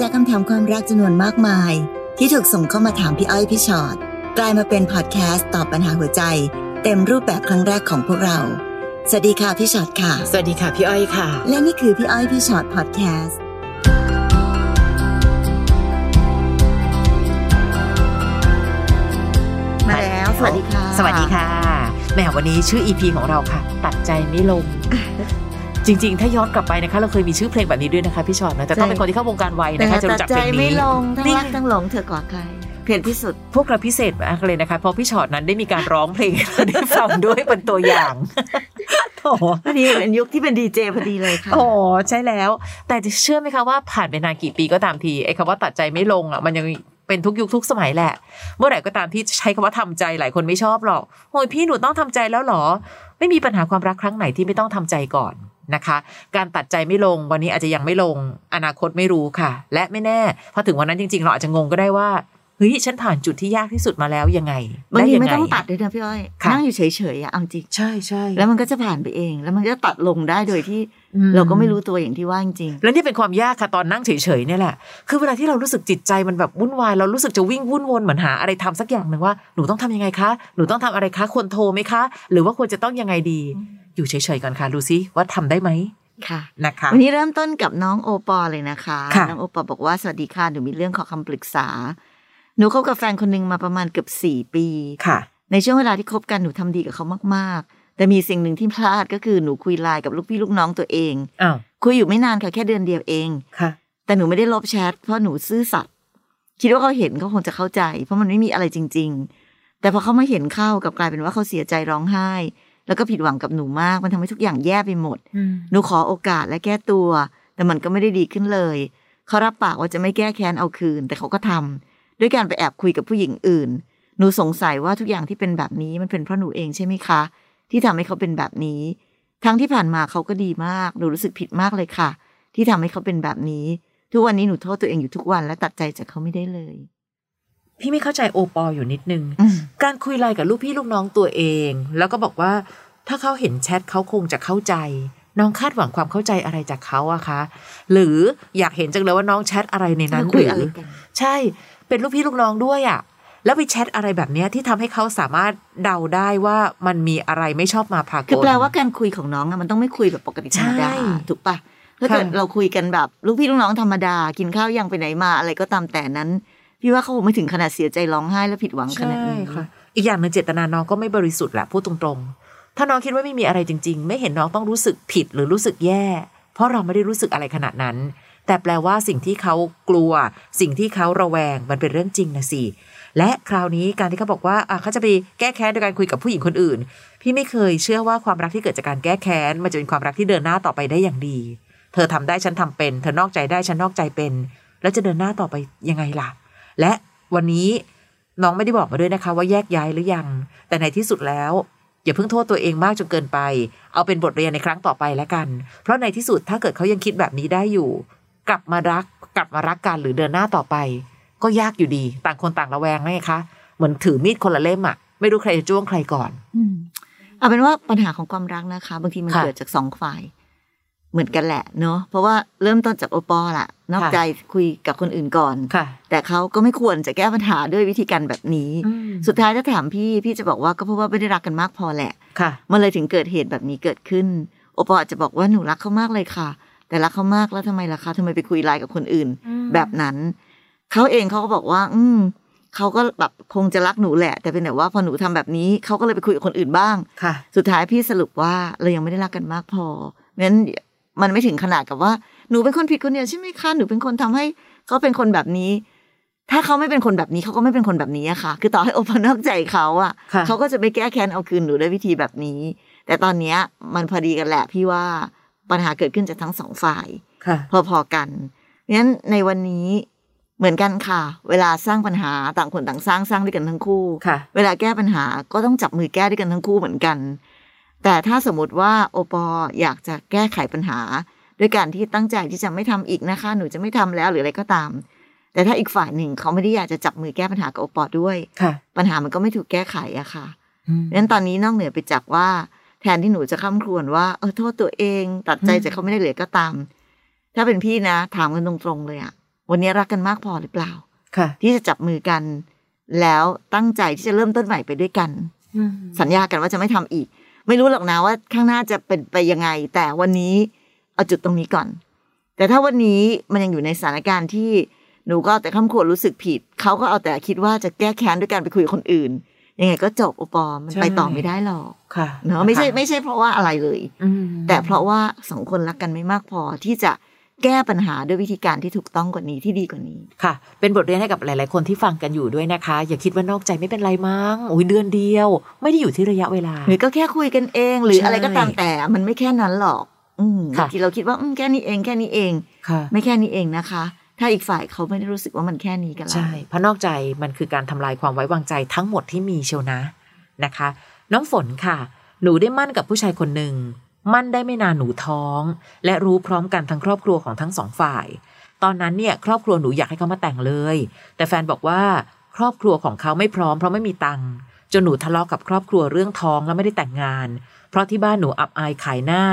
จากคำถามความรักจำนวนมากมาย ที่ถูกส่งเข้ามาถามพี่อ้อยพี่ชอ็อตกลายมาเป็นพอดแคสต์ตอบปัญหาหัวใจ เต็มรูปแบบครั้งแรกของพวกเรา สวัสดีค่ะพี่ชอ็อตค่ะ สวัสดีค่ะพี่อ้อยค่ะ และนี่คือพี่อ้อยพี่ชอ็อตพอดแคสต์มาแล้วสวัสดีค่ะ สวัสดีค่ะแหมวันนี้ชื่อ EP ของเราค่ะ ตัดใจไม่ลง จริง ๆ ถ้าย้อนกลับไปนะคะเราเคยมีชื่อเพลงแบบนี้ด้วยนะคะพี่ชอตนะแต่ต้องเป็นคนที่เข้าวงการไวนะคะจะรู้จักเพลงแต่ตัดใจไม่นี้ลงทั้งนี่รักทั้งหลงเธอกว่าใครเพียนที่สุดพวกเราพิเศษมากเลยนะคะเพราะพี่ชอตนั้นได้มีการร้องเพลงให้เราได้ฟังด้วยเป็นตัวอย่างโถพอดีเป็นยุคที่เป็นดีเจพอดีเลยค่ะโอ้ใช่แล้ว แต่จะเชื่อไหมคะว่าผ่านไปนานกี่ปีก็ตามทีไอ้คำว่าตัดใจไม่ลงอะมันยังเป็นทุกยุคทุกสมัยแหละ เมื่อไหร่ก็ตามที่ใช้คำว่าทำใจหลายคนไม่ชอบหรอกโอ้ยพี่หนูต้องทำใจแล้วเหรอ ไม่มีปัญหาความรักครั้งไหนที่ไม่ต้องทำใจก่อน นะคะ การตัดใจไม่ลงวันนี้อาจจะยังไม่ลง อนาคตไม่รู้ค่ะ และไม่แน่พอถึงวันนั้นจริง ๆ เราอาจจะงงก็ได้ว่าเฮ้ยฉันผ่านจุดที่ยากที่สุดมาแล้วยังไงบางทีด้ยัไม่ต้องตัดด้วยนะพี่อ้อยค่ะนั่งอยู่เฉยๆอะเอาจริงใช่ใช่แล้วมันก็จะผ่านไปเอง แล้วมันก็จะตัดลงได้โดยที่ เราก็ไม่รู้ตัวอย่างที่ว่าจริงแล้วนี่เป็นความยากค่ะตอนนั่งเฉยๆเนี่ยแหละคือเวลาที่เรารู้สึกจิตใจมันแบบวุ่นวายเรารู้สึกจะวิ่งวุ่นวนเหมือนหาอะไรทำสักอย่างหนึ่งว่าหนูต้องทำยังไงคะหนูต้องทำอะไรคะควรโทรไหมคะ หรือว่าควรจะต้องยังไงดี อยู่เฉยๆก่อนค่ะดูซิว่าทำได้ไหมๆค่ะนะคะวันนี้เริ่มต้นกับน้องโอปอเลยนะคะค่ะน้องโอปอบอกว่าสวัสดีค่ะหนูมีเรื่องขอคำปรึกษา หนูคบกับแฟนคนหนึ่งมาประมาณเกือบสี่ปีค่ะ ในช่วงเวลาที่คบกันหนูทำดีกับเขามากๆ แต่มีสิ่งหนึ่งที่พลาดก็คือหนูคุยไลน์กับลูกพี่ลูกน้องตัวเองอ้าวคุยอยู่ไม่นานค่ะแค่เดือนเดียวเองค่ะ แต่หนูไม่ได้ลบแชทเพราะหนูซื่อสัตย์คิดว่าเขาเห็นเขาคงจะเข้าใจ เพราะมันไม่มีอะไรจริง ๆ แต่พอเขามาเห็นเข้ากลับกลายเป็นว่าเขาเสียใจร้องไห้ แล้วก็ผิดหวังกับหนูมาก มันทำให้ทุกอย่างแย่ไปหมด หนูขอโอกาสและแก้ตัว แต่มันก็ไม่ได้ดีขึ้นเลย เขารับปากว่าจะไม่แก้แค้นเอาคืน แต่เขาก็ทำด้วยการไปแอบคุยกับผู้หญิงอื่น หนูสงสัยว่าทุกอย่างที่เป็นแบบนี้มันเป็นเพราะหนูเองใช่ไหมคะ ที่ทำให้เขาเป็นแบบนี้ ทั้งที่ผ่านมาเขาก็ดีมาก หนูรู้สึกผิดมากเลยค่ะ ที่ทำให้เขาเป็นแบบนี้ ทุกวันนี้หนูโทษตัวเองอยู่ทุกวันและตัดใจจากเขาไม่ได้เลย พี่ไม่เข้าใจโอปออยู่นิดนึงอืมการคุยไลน์กับลูกพี่ลูกน้องตัวเอง แล้วก็บอกว่าถ้าเขาเห็นแชทเขาคงจะเข้าใจ น้องคาดหวังความเข้าใจอะไรจากเขาอะคะ หรืออยากเห็นจังเลยว่าน้องแชทอะไรในนั้นเราคุหยรืออะไรกันใช่เป็นลูกพี่ลูกน้องด้วยอะแล้วไปแชทอะไรแบบเนี้ยที่ทำให้เขาสามารถเดาได้ว่ามันมีอะไรไม่ชอบมาพากลคือแปลว่าการคุยของน้องอะมันต้องไม่คุยแบบปกติธรรมดาใช่ถูกปะถ้าเกิดค่ะเราคุยกันแบบ ลูกพี่ลูกน้องธรรมดา กินข้าวยังไปไหนมาอะไรก็ตามแต่นั้น พี่ว่าเขาคงไม่ถึงขนาดเสียใจร้องไห้และผิดหวังขนาดใช่นี้ค่ะ อีกอย่างหนึ่งเจตนาน้องก็ไม่บริสุทธิ์แหละพูดตรงๆ ถ้าน้องคิดว่าไม่มีอะไรจริง ๆ ไม่เห็นน้องต้องรู้สึกผิดหรือรู้สึกแย่ เพราะเราไม่ได้รู้สึกอะไรขนาดนั้น แต่แปลว่าสิ่งที่เขากลัว สิ่งที่เขาระแวงมันเป็นเรื่องจริงนะสิและคราวนี้การที่เขาบอกว่าอะเขาจะไปแก้แค้นโดยการคุยกับผู้หญิงคนอื่น พี่ไม่เคยเชื่อว่าความรักที่เกิดจากการแก้แค้นมันจะเป็นความรักที่เดินหน้าต่อไปได้อย่างดี เธอทำได้ฉันทำเป็น เธอนอกใจได้ฉันนอกใจเป็น แล้วจะเดินหน้าต่อไปยังไงล่ะ และวันนี้น้องไม่ได้บอกมาด้วยนะคะ ว่าแยกย้ายหรือยัง แต่ในที่สุดแล้วอย่าเพิ่งโทษตัวเองมากจนเกินไป เอาเป็นบทเรียนในครั้งต่อไปแล้วกัน เพราะในที่สุดถ้าเกิดเขายังคิดแบบนี้ได้อยู่ กลับมารัก กลับมารักกันหรือเดินหน้าต่อไป ก็ยากอยู่ดี ต่างคนต่างระแวงไงคะเหมือนถือมีดคนละเล่มอะไม่รู้ใครจะจ้วงใครก่อนอืมเอาเป็นว่าปัญหาของความรักนะคะ บางทีมันเกิดจากสองฝ่าย เหมือนกันแหละเนาะเพราะว่าเริ่มต้นจากโอปอล์ล่ะ นอกค่ะใจคุยกับคนอื่นก่อนค่ะแต่เขาก็ไม่ควรจะแก้ปัญหาด้วยวิธีการแบบนี้ สุดท้ายถ้าถามพี่พี่จะบอกว่าก็เพราะว่าไม่ได้รักกันมากพอแหละค่ะมันเลยถึงเกิดเหตุแบบนี้เกิดขึ้น โอปอล์อาจจะบอกว่าหนูรักเขามากเลยค่ะ แต่รักเขามากแล้วทำไมล่ะคะทำไมไปคุยไลน์กับคนอื่นอืมแบบนั้นเขาเองเขาก็บอกว่า อืมเขาก็แบบคงจะรักหนูแหละ แต่เป็นแต่ว่าพอหนูทำแบบนี้เขาก็เลยไปคุยกับคนอื่นบ้างค่ะ สุดท้ายพี่สรุปว่าเรายังไม่ได้รักกันมากพองั้น มันไม่ถึงขนาดกับว่าหนูเป็นคนผิดคนเดียวใช่ไหมคะหนูเป็นคนทำให้เขาเป็นคนแบบนี้ ถ้าเขาไม่เป็นคนแบบนี้เขาก็ไม่เป็นคนแบบนี้อะค่ะ คือต่อให้โอปอนอกใจเขาอะค่ะเขาก็จะไปแก้แค้นเอาคืนหนูด้วยวิธีแบบนี้ แต่ตอนเนี้ยมันพอดีกันแหละพี่ว่าปัญหาเกิดขึ้นจากทั้งสองฝ่ายค่ะพอๆกันงั้นในวันนี้เหมือนกันค่ะ เวลาสร้างปัญหาต่างคนต่างสร้างสร้างด้วยกันทั้งคู่ค่ะเวลาแก้ปัญหาก็ต้องจับมือแก้ด้วยกันทั้งคู่เหมือนกัน แต่ถ้าสมมติว่าโอปออยากจะแก้ไขปัญหา ด้วยการที่ตั้งใจที่จะไม่ทำอีกนะคะ หนูจะไม่ทำแล้วหรืออะไรก็ตาม แต่ถ้าอีกฝ่ายหนึ่งเขาไม่ได้อยากจะจับมือแก้ปัญหากับโอปอด้วยค่ะปัญหามันก็ไม่ถูกแก้ไขอะค่ะอืมงั้นตอนนี้นอกเหนือไปจากว่า แทนที่หนูจะข้ามครวญว่าเออโทษตัวเอง ตัดใจอืมจากเขาไม่ได้เหลือก็ตาม ถ้าเป็นพี่นะ ถามกันตรงๆเลยอะวันนี้รักกันมากพอหรือเปล่าค่ะ ที่จะจับมือกัน แล้วตั้งใจที่จะเริ่มต้นใหม่ไปด้วยกัน สัญญากันว่าจะไม่ทำอีก ไม่รู้หรอกนะว่าข้างหน้าจะเป็นไปยังไง แต่วันนี้เอาจุดตรงนี้ก่อน แต่ถ้าวันนี้มันยังอยู่ในสถานการณ์ที่หนูก็เอาแต่ข้ามขวดรู้สึกผิด เขาก็เอาแต่คิดว่าจะแก้แค้นด้วยการไปคุยกับคนอื่น ยังไงก็จบโอปอมันใช่ไปต่อไม่ได้หรอกค่ะเนาะไม่ใช่ไม่ใช่เพราะว่าอะไรเลยอืมแต่เพราะว่าสองคนรักกันไม่มากพอที่จะ แก้ปัญหาด้วยวิธีการที่ถูกต้องกว่านี้ที่ดีกว่านี้ค่ะ เป็นบทเรียนให้กับหลาย ๆ คนที่ฟังกันอยู่ด้วยนะคะ อย่าคิดว่านอกใจไม่เป็นไรมั้งอุ้ยเดือนเดียว ไม่ได้อยู่ที่ระยะเวลา หรือก็แค่คุยกันเอง หรือใช่อะไรก็ตามแต่มันไม่แค่นั้นหรอก อืมค่ะบางทีเราคิดว่าอืมแค่นี้เองแค่นี้เองค่ะไม่แค่นี้เองนะคะ ถ้าอีกฝ่ายเขาไม่ได้รู้สึกว่ามันแค่นี้กันแล้วใช่เพราะนอกใจมันคือการทำลายความไว้วางใจทั้งหมดที่มีเชียวนะนะคะ น้องฝนค่ะ หนูได้มั่นกับผู้ชายคนหนึ่ง มั่นได้ไม่นานหนูท้อง และรู้พร้อมกันทั้งครอบครัวของทั้งสองฝ่าย ตอนนั้นเนี่ยครอบครัวหนูอยากให้เขามาแต่งเลย แต่แฟนบอกว่าครอบครัวของเขาไม่พร้อมเพราะไม่มีตังค์จนหนูทะเลาะกับครอบครัวเรื่องท้องแล้วไม่ได้แต่งงาน เพราะที่บ้านหนูอับอายขายหน้า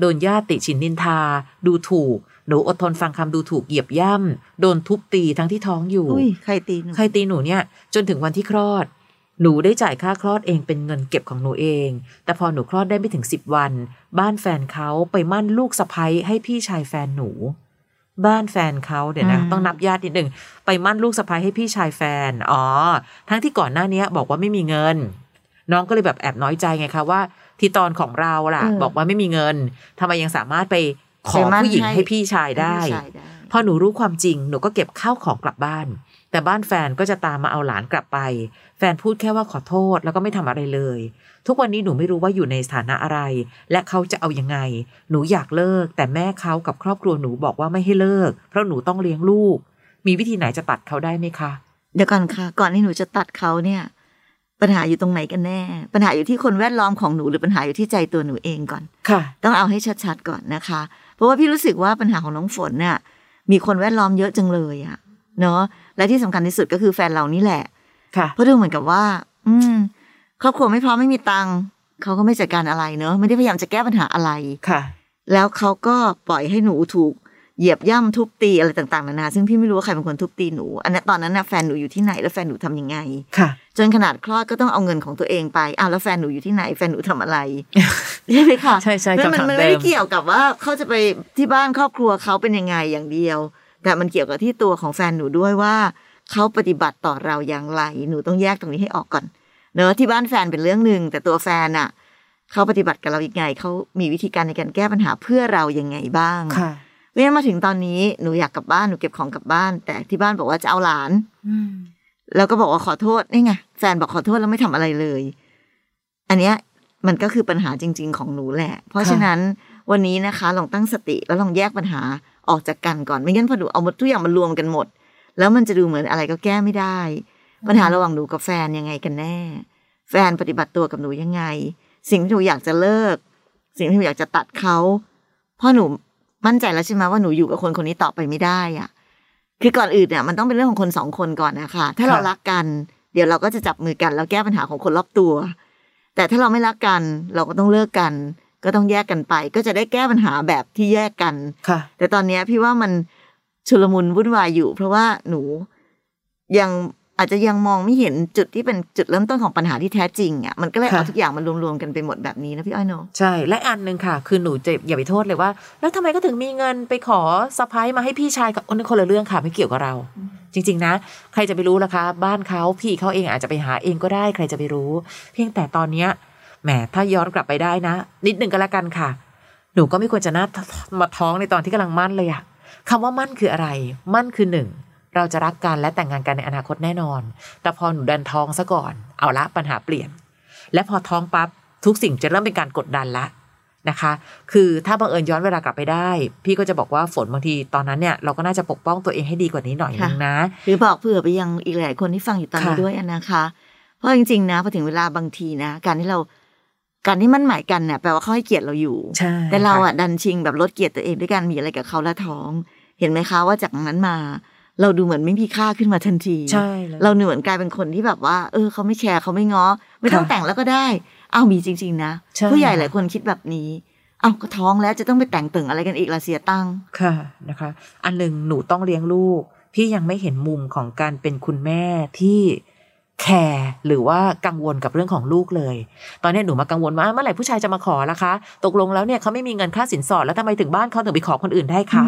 โดนญาติติชินนินทา ดูถูก หนูอดทนฟังคำดูถูกเหยียบย่ำโดนทุบตีทั้งที่ท้องอยู่อุ้ยใครตีหนูใครตีหนูเนี่ย จนถึงวันที่คลอด หนูได้จ่ายค่าคลอดเองเป็นเงินเก็บของหนูเอง แต่พอหนูคลอดได้ไม่ถึงสิบวัน บ้านแฟนเขาไปมั่นลูกสะใภ้ให้พี่ชายแฟนหนู บ้านแฟนเขาเดี๋ยวนะต้องนับญาตินิดหนึ่งไปมั่นลูกสะใภ้ให้พี่ชายแฟน อ๋อ ทั้งที่ก่อนหน้านี้บอกว่าไม่มีเงิน น้องก็เลยแบบแอบน้อยใจไงคะว่า ที่ตอนของเราล่ะ บอกว่าไม่มีเงินทำไมยังสามารถไปขอผู้หญิงให้พี่ชายได้ให้พี่ชายได้พอหนูรู้ความจริงหนูก็เก็บข้าวของกลับบ้าน แต่บ้านแฟนก็จะตามมาเอาหลานกลับไป แฟนพูดแค่ว่าขอโทษแล้วก็ไม่ทำอะไรเลย ทุกวันนี้หนูไม่รู้ว่าอยู่ในสถานะอะไร และเขาจะเอายังไง หนูอยากเลิก แต่แม่เขากับครอบครัวหนูบอกว่าไม่ให้เลิก เพราะหนูต้องเลี้ยงลูก มีวิธีไหนจะตัดเขาได้ไหมคะ เดี๋ยวก่อนค่ะ ก่อนที่หนูจะตัดเขาเนี่ย ปัญหาอยู่ตรงไหนกันแน่ ปัญหาอยู่ที่คนแวดล้อมของหนูหรือปัญหาอยู่ที่ใจตัวหนูเองก่อนค่ะ ต้องเอาให้ชัดๆก่อนนะคะ เพราะว่าพี่รู้สึกว่าปัญหาของน้องฝนเนี่ยมีคนแวดล้อมเยอะจังเลยอะเนาะ และที่สำคัญที่สุดก็คือแฟนเรานี่แหละ ค่ะ เพราะดูเหมือนกับว่า อืม ครอบครัวไม่พร้อมไม่มีตังค์เขาก็ไม่จัดการอะไรเนอะไม่ได้พยายามจะแก้ปัญหาอะไรค่ะ แล้วเขาก็ปล่อยให้หนูถูกเหยียบย่ำทุบตีอะไรต่างๆนานาซึ่งพี่ไม่รู้ว่าใครเป็นคนทุบตีหนู อันนั้นตอนนั้นนะแฟนหนูอยู่ที่ไหนแล้วแฟนหนูทำยังไง ค่ะ จนขนาดคลอดก็ต้องเอาเงินของตัวเองไปอ้าวแล้วแฟนหนูอยู่ที่ไหน แฟนหนูทำอะไรใช่ไหมคะใช่ใช่แล้วมันคำถามมันเดิไม่มได้เกี่ยวกับว่าเขาจะไปที่บ้านครอบครัวเขาเป็นยังไงอย่างเดียว แต่มันเกี่ยวกับที่ตัวของแฟนหนูด้วยว่าเขาปฏิบัติต่อเราอย่างไร หนูต้องแยกตรงนี้ให้ออกก่อน เนอะที่บ้านแฟนเป็นเรื่องหนึ่งแต่ตัวแฟนอะเขาปฏิบัติกับเรายังไงเขามีวิธีการในการแก้ปัญหาเพื่อเรายังไงบ้างค่ะเพราะฉะนั้นมาถึงตอนนี้หนูอยากกลับบ้านหนูเก็บของกลับบ้าน แต่ที่บ้านบอกว่าจะเอาหลานอืมแล้วก็บอกว่าขอโทษนี่ไงแฟนบอกขอโทษแล้วไม่ทำอะไรเลย อันเนี้ยมันก็คือปัญหาจริง ๆ ของหนูแหละ เพราะฉะนั้นวันนี้นะคะลองตั้งสติแล้วลองแยกปัญหา ออกจากกันก่อนไม่งั้นพอหนูเอาหมดทุกอย่างมารวมกันหมด แล้วมันจะดูเหมือนอะไรก็แก้ไม่ได้ ปัญหาระหว่างหนูกับแฟนยังไงกันแน่ แฟนปฏิบัติตัวกับหนูยังไง สิ่งที่หนูอยากจะเลิก สิ่งที่หนูอยากจะตัดเขาเพราะหนูมั่นใจแล้วใช่ไหมว่าหนูอยู่กับคนคนนี้ต่อไปไม่ได้อะคือก่อนอื่นเนี่ยมันต้องเป็นเรื่องของคนสองคนก่อนนะคะถ้าเราค่ะรักกัน เดี๋ยวเราก็จะจับมือกันแล้วแก้ปัญหาของคนรอบตัว แต่ถ้าเราไม่รักกัน เราก็ต้องเลิกกัน ก็ต้องแยกกันไป ก็จะได้แก้ปัญหาแบบที่แยกกันค่ะ แต่ตอนเนี้ยพี่ว่ามันชุลมุนวุ่นวายอยู่ เพราะว่าหนูยังอาจจะยังมองไม่เห็นจุดที่เป็นจุดเริ่มต้นของปัญหาที่แท้จริงอะมันก็เลยค่ะเอาทุกอย่างมารวมๆกันไปหมดแบบนี้นะพี่อ้อยเนอะใช่และอันหนึ่งค่ะ คือหนูจะอย่าไปโทษเลยว่า แล้วทำไมก็ถึงมีเงินไปขอสะพ้ายมาให้พี่ชายกับคนนึงคนละเรื่องค่ะไม่เกี่ยวกับเรา จริง ๆ นะ ใครจะไปรู้ล่ะคะ บ้านเขาพี่เขาเองอาจจะไปหาเองก็ได้ ใครจะไปรู้ เพียงแต่ตอนเนี้ย แหมถ้าย้อนกลับไปได้นะ นิดหนึ่งก็แล้วกันค่ะ หนูก็ไม่ควรจะน่ามาท้องในตอนที่กำลังมั่นเลยอะคำว่ามั่นคืออะไร มั่นคือหนึ่งเราจะรักกันและแต่งงานกันในอนาคตแน่นอน แต่พอหนูดันท้องซะก่อน เอาละปัญหาเปลี่ยน และพอท้องปั๊บทุกสิ่งจะเริ่มเป็นการกดดันละนะคะ คือถ้าบังเอิญย้อนเวลากลับไปได้ พี่ก็จะบอกว่าฝนบางทีตอนนั้นเนี่ยเราก็น่าจะปกป้องตัวเองให้ดีกว่านี้หน่อยนึงนะ หรือบอกเผื่อไปยังอีกหลายคนที่ฟังอยู่ตอนนี้ค่ะด้วยอะนะคะ เพราะจริงๆนะพอถึงเวลาบางทีนะ การที่เรา การที่มั่นหมายกันเนี่ยแปลว่าเขาให้เกียรติเราอยู่ใช่แต่เราค่อะดันชิงแบบลดเกียรติตัวเองด้วยการมีอะไรกับเขาและท้อง เห็นไหมคะว่าจากนั้นมา เราดูเหมือนไม่มีค่าขึ้นมาทันทีใช่เลยเราเหมือนกลายเป็นคนที่แบบว่า เออเขาไม่แคร์เขาไม่ง้อ ไม่ต้องค่ะแต่งแล้วก็ได้อ้าวมีจริง ๆ นะใช่ผู้ใหญ่หลายคนคิดแบบนี้อ้าวก็ท้องแล้วจะต้องไปแต่งตึงอะไรกันอีกละเสียตังค์ค่ะนะคะ อันหนึ่งหนูต้องเลี้ยงลูก พี่ยังไม่เห็นมุมของการเป็นคุณแม่ที่ แคร์หรือว่ากังวลกับเรื่องของลูกเลย ตอนนี้หนูมากังวลว่าเมื่อไหร่ผู้ชายจะมาขอละคะ ตกลงแล้วเนี่ยเขาไม่มีเงินค่าสินสอดแล้วทำไมถึงบ้านเขาถึงไปขอคนอื่นได้คะ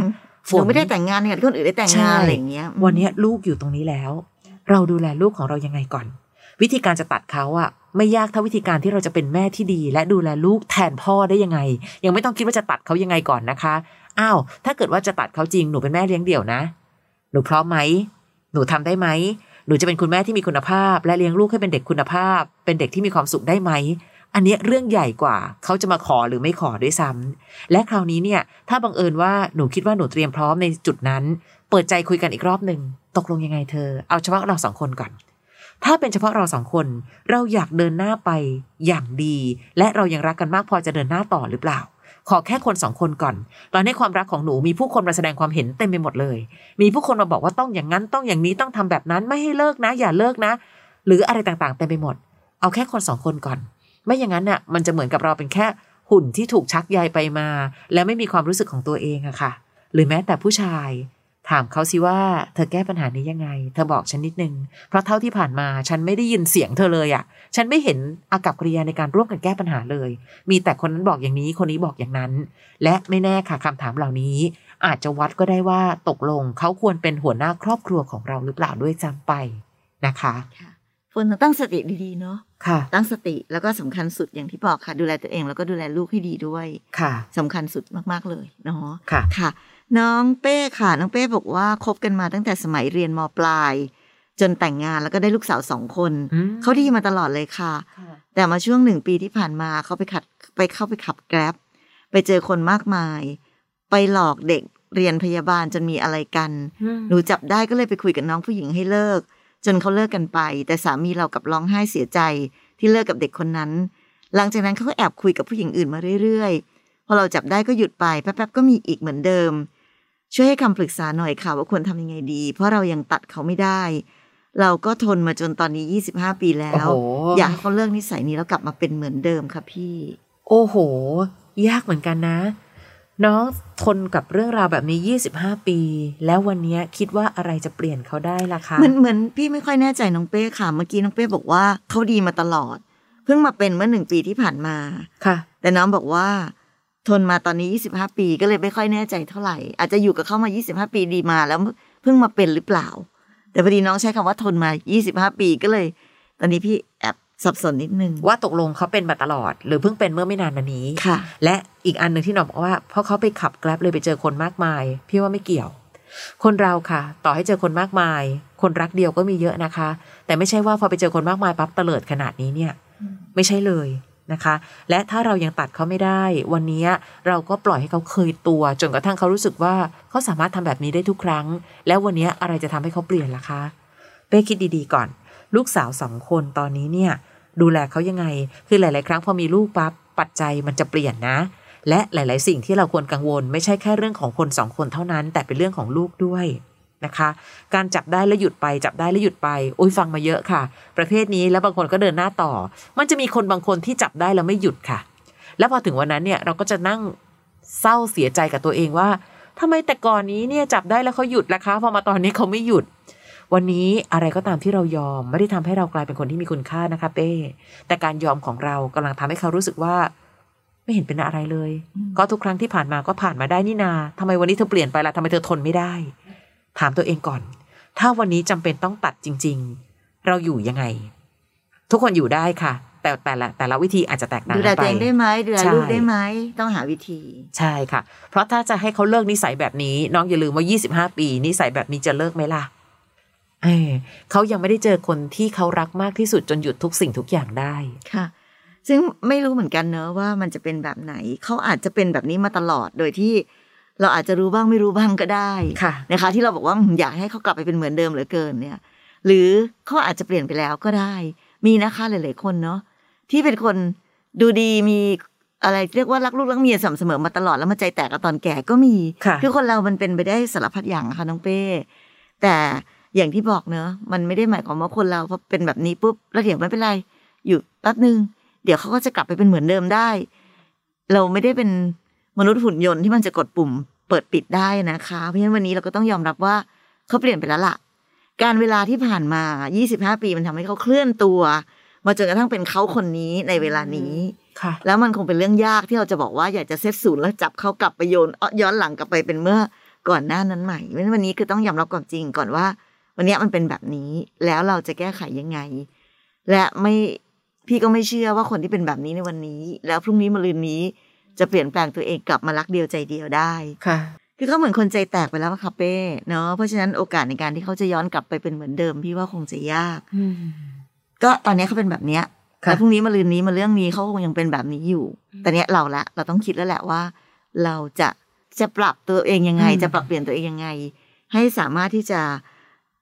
หนูไม่ได้แต่งงานเนี่ยคนอื่นได้แต่งงานอะไรอย่างเงี้ย วันนี้ลูกอยู่ตรงนี้แล้ว เราดูแลลูกของเรายังไงก่อน วิธีการจะตัดเขาอะไม่ยากเท่าวิธีการที่เราจะเป็นแม่ที่ดี และดูแลลูกแทนพ่อได้ยังไง ยังไม่ต้องคิดว่าจะตัดเขายังไงก่อนนะคะอ้าวถ้าเกิดว่าจะตัดเขาจริงหนูเป็นแม่เลี้ยงเดี่ยวนะ หนูพร้อมไหมหนูทำได้ไหม หนูจะเป็นคุณแม่ที่มีคุณภาพ และเลี้ยงลูกให้เป็นเด็กคุณภาพ เป็นเด็กที่มีความสุขได้ไหมอันนี้เรื่องใหญ่กว่าเขาจะมาขอหรือไม่ขอด้วยซ้ำและคราวนี้เนี่ย ถ้าบังเอิญว่าหนูคิดว่าหนูเตรียมพร้อมในจุดนั้น เปิดใจคุยกันอีกรอบหนึ่งตกลงยังไงเธอ เอาเฉพาะเราสองคนก่อน ถ้าเป็นเฉพาะเราสองคน เราอยากเดินหน้าไปอย่างดี และเรายังรักกันมากพอจะเดินหน้าต่อหรือเปล่า ขอแค่คนสองคนก่อน ตอนนี้ความรักของหนูมีผู้คนมาแสดงความเห็นเต็มไปหมดเลย มีผู้คนมาบอกว่าต้องอย่างนั้นต้องอย่างนี้ต้องทำแบบนั้นไม่ให้เลิกนะ อย่าเลิกนะ หรืออะไรต่างๆเต็มไปหมด เอาแค่คนสองคนก่อน ไม่อย่างนั้นน่ะ มันจะเหมือนกับเราเป็นแค่หุ่นที่ถูกชักใยไปมา แล้วไม่มีความรู้สึกของตัวเองอะค่ะ หรือแม้แต่ผู้ชาย ถามเขาสิว่าเธอแก้ปัญหานี้ยังไง เธอบอกฉันนิดนึง เพราะเท่าที่ผ่านมาฉันไม่ได้ยินเสียงเธอเลยอะฉันไม่เห็นอากับกริยาในการร่วมกันแก้ปัญหาเลย มีแต่คนนั้นบอกอย่างนี้ คนนี้บอกอย่างนั้น และไม่แน่ค่ะคำถามเหล่านี้ อาจจะวัดก็ได้ว่าตกลงเขาควรเป็นหัวหน้าครอบครัวของเราหรือเปล่าด้วยจำไปนะคะฝนต้องตั้งสติดีๆเนาะค่ะ ตั้งสติแล้วก็สำคัญสุดอย่างที่บอกค่ะ ดูแลตัวเองแล้วก็ดูแลลูกให้ดีด้วย ค่ะสำคัญสุดมากๆเลยเนาะค่ะค่ะ น้องเป้ค่ะ น้องเป้บอกว่าคบกันมาตั้งแต่สมัยเรียนมปลาย จนแต่งงานแล้วก็ได้ลูกสาวสองคนอืมเขาดีมาตลอดเลยค่ะ แต่มาช่วงหนึ่งปีที่ผ่านมาเขาไปขัดไปเข้าไปขับแกร็บไปเจอคนมากมาย ไปหลอกเด็กเรียนพยาบาลจนมีอะไรกัน หนูจับได้ก็เลยไปคุยกับน้องผู้หญิงให้เลิก จนเขาเลิกกันไป แต่สามีเรากลับร้องไห้เสียใจที่เลิกกับเด็กคนนั้น หลังจากนั้นเขาก็แอบคุยกับผู้หญิงอื่นมาเรื่อยๆ พอเราจับได้ก็หยุดไปแป๊บๆก็มีอีกเหมือนเดิม ช่วยให้คำปรึกษาหน่อยค่ะว่าควรทำยังไงดี เพราะเรายังตัดเขาไม่ได้ เราก็ทนมาจนตอนนี้ 25 ปีแล้วโอ้โหอยากให้เขาเลิกนิสัยนี้แล้วกลับมาเป็นเหมือนเดิมค่ะพี่ โอ้โห ยากเหมือนกันนะ น้องทนกับเรื่องราวแบบนี้ 25 ปี แล้ววันนี้คิดว่าอะไรจะเปลี่ยนเขาได้ล่ะคะเหมือนเหมือนพี่ไม่ค่อยแน่ใจน้องเป้ค่ะ เมื่อกี้น้องเป้บอกว่าเขาดีมาตลอด เพิ่งมาเป็นเมื่อหนึ่งปีที่ผ่านมาค่ะ แต่น้องบอกว่า ทนมาตอนนี้ 25 ปีก็เลยไม่ค่อยแน่ใจเท่าไหร่ อาจจะอยู่กับเขามา 25 ปีดีมาแล้วเพิ่งมาเป็นหรือเปล่า แต่พอดีน้องใช้คำว่าทนมา 25 ปีก็เลย ตอนนี้พี่แอบสับสนนิดนึงว่าตกลงเขาเป็นมาตลอด หรือเพิ่งเป็นเมื่อไม่นานมานี้ค่ะ และอีกอันหนึ่งที่น้องบอกว่าเพราะเขาไปขับแกร็บเลยไปเจอคนมากมาย พี่ว่าไม่เกี่ยว คนเราค่ะ ต่อให้เจอคนมากมาย คนรักเดียวก็มีเยอะนะคะ แต่ไม่ใช่ว่าพอไปเจอคนมากมายปั๊บเตลิดขนาดนี้เนี่ย ไม่ใช่เลย นะคะ และถ้าเรายังตัดเขาไม่ได้ วันนี้เราก็ปล่อยให้เขาเคยตัว จนกระทั่งเขารู้สึกว่าเขาสามารถทำแบบนี้ได้ทุกครั้ง แล้ววันนี้อะไรจะทำให้เขาเปลี่ยนล่ะคะเป้คิดดีๆก่อน ลูกสาวสองคนตอนนี้เนี่ยดูแลเขายังไง คือหลาย ๆ ครั้งพอมีลูกปั๊บปัจจัยมันจะเปลี่ยนนะ และหลาย ๆ สิ่งที่เราควรกังวล ไม่ใช่แค่เรื่องของคนสองคนเท่านั้น แต่เป็นเรื่องของลูกด้วย นะคะ การจับได้แล้วหยุดไปจับได้แล้วหยุดไปโอ้ยฟังมาเยอะค่ะ ประเภทนี้แล้วบางคนก็เดินหน้าต่อ มันจะมีคนบางคนที่จับได้แล้วไม่หยุดค่ะ แล้วพอถึงวันนั้นเนี่ยเราก็จะนั่งเศร้าเสียใจกับตัวเองว่าทำไมแต่ก่อนนี้เนี่ยจับได้แล้วเขาหยุดล่ะคะพอมาตอนนี้เขาไม่หยุด วันนี้อะไรก็ตามที่เรายอม ไม่ได้ทำให้เรากลายเป็นคนที่มีคุณค่านะคะ เป้แต่การยอมของเรากำลังทำให้เขารู้สึกว่าไม่เห็นเป็นอะไรเลยอืมก็ทุกครั้งที่ผ่านมาก็ผ่านมาได้นี่นาทำไมวันนี้เธอเปลี่ยนไปล่ะทำไมเธอทนไม่ได้ ถามตัวเองก่อน ถ้าวันนี้จำเป็นต้องตัดจริง ๆ เราอยู่ยังไง ทุกคนอยู่ได้ค่ะ แต่แต่ละแต่ละวิธีอาจจะแตกต่างดูกันแลไปตัวเองได้ไหมดูแลใช่ลูกได้ไหมต้องหาวิธี ใช่ค่ะ เพราะถ้าจะให้เขาเลิกนิสัยแบบนี้ น้องอย่าลืมว่า 25 ปี นิสัยแบบนี้จะเลิกไหมล่ะเออเขายังไม่ได้เจอคนที่เขารักมากที่สุดจนหยุดทุกสิ่งทุกอย่างได้ค่ะ ซึ่งไม่รู้เหมือนกันเนอะว่ามันจะเป็นแบบไหน เขาอาจจะเป็นแบบนี้มาตลอดโดยที่ เราอาจจะรู้บ้างไม่รู้บ้างก็ได้ค่ะนะคะ ที่เราบอกว่าอืมอยากให้เขากลับไปเป็นเหมือนเดิมเหลือเกินเนี่ย หรือเขาอาจจะเปลี่ยนไปแล้วก็ได้ มีนะคะหลาย ๆ คนเนาะที่เป็นคนดูดีมีอะไรเรียกว่ารักลูกรักเมียสม่ำเสมอมาตลอดแล้วมาใจแตกกับตอนแก่ก็มีค่ะอคนเรามันเป็นไปได้สารพัดอย่างนะคะน้องเป้แต่อย่างที่บอกเนอะมันไม่ได้หมายความว่าคนเราพอเป็นแบบนี้ปุ๊บแล้วเดี๋ยวไม่เป็นไร อยู่แป๊บนึง เดี๋ยวเขาก็จะกลับไปเป็นเหมือนเดิมได้ เราไม่ได้เป็น มนุษย์หุ่นยนต์ที่มันจะกดปุ่มเปิดปิดได้นะคะ เพราะฉะนั้นวันนี้เราก็ต้องยอมรับว่าเขาเปลี่ยนไปแล้วล่ะ การเวลาที่ผ่านมา 25 ปีมันทำให้เขาเคลื่อนตัว มาจนกระทั่งเป็นเขาคนนี้ในเวลานี้ค่ะ แล้วมันคงเป็นเรื่องยากที่เราจะบอกว่าอยากจะเซตศูนย์แล้วจับเขากลับไปโยนอ้อย้อนหลังกลับไปเป็นเมื่อก่อนหน้านั้นใหม่เพราะฉะนั้นวันนี้คือต้องยอมรับความจริงก่อนว่า วันนี้มันเป็นแบบนี้แล้วเราจะแก้ไขยังไง และไม่พี่ก็ไม่เชื่อว่าคนที่เป็นแบบนี้ในวันนี้ แล้วพรุ่งนี้มะรืนนี้ จะเปลี่ยนแปลงตัวเองกลับมารักเดียวใจเดียวได้ค่ะ คือเขาเหมือนคนใจแตกไปแล้วอะค่ะเป้เนาะเพราะฉะนั้นโอกาสในการที่เขาจะย้อนกลับไปเป็นเหมือนเดิมพี่ว่าคงจะยากอืมก็ตอนนี้เขาเป็นแบบเนี้ยค่ะแล้วพรุ่งนี้มาลืนนี้มาเรื่องนี้เขาคงยังเป็นแบบนี้อยู่ แต่เนี้ยเราละเราต้องคิดแล้วแหละว่า เราจะจะปรับตัวเองยังไง จะปรับเปลี่ยนตัวเองยังไง ให้สามารถที่จะ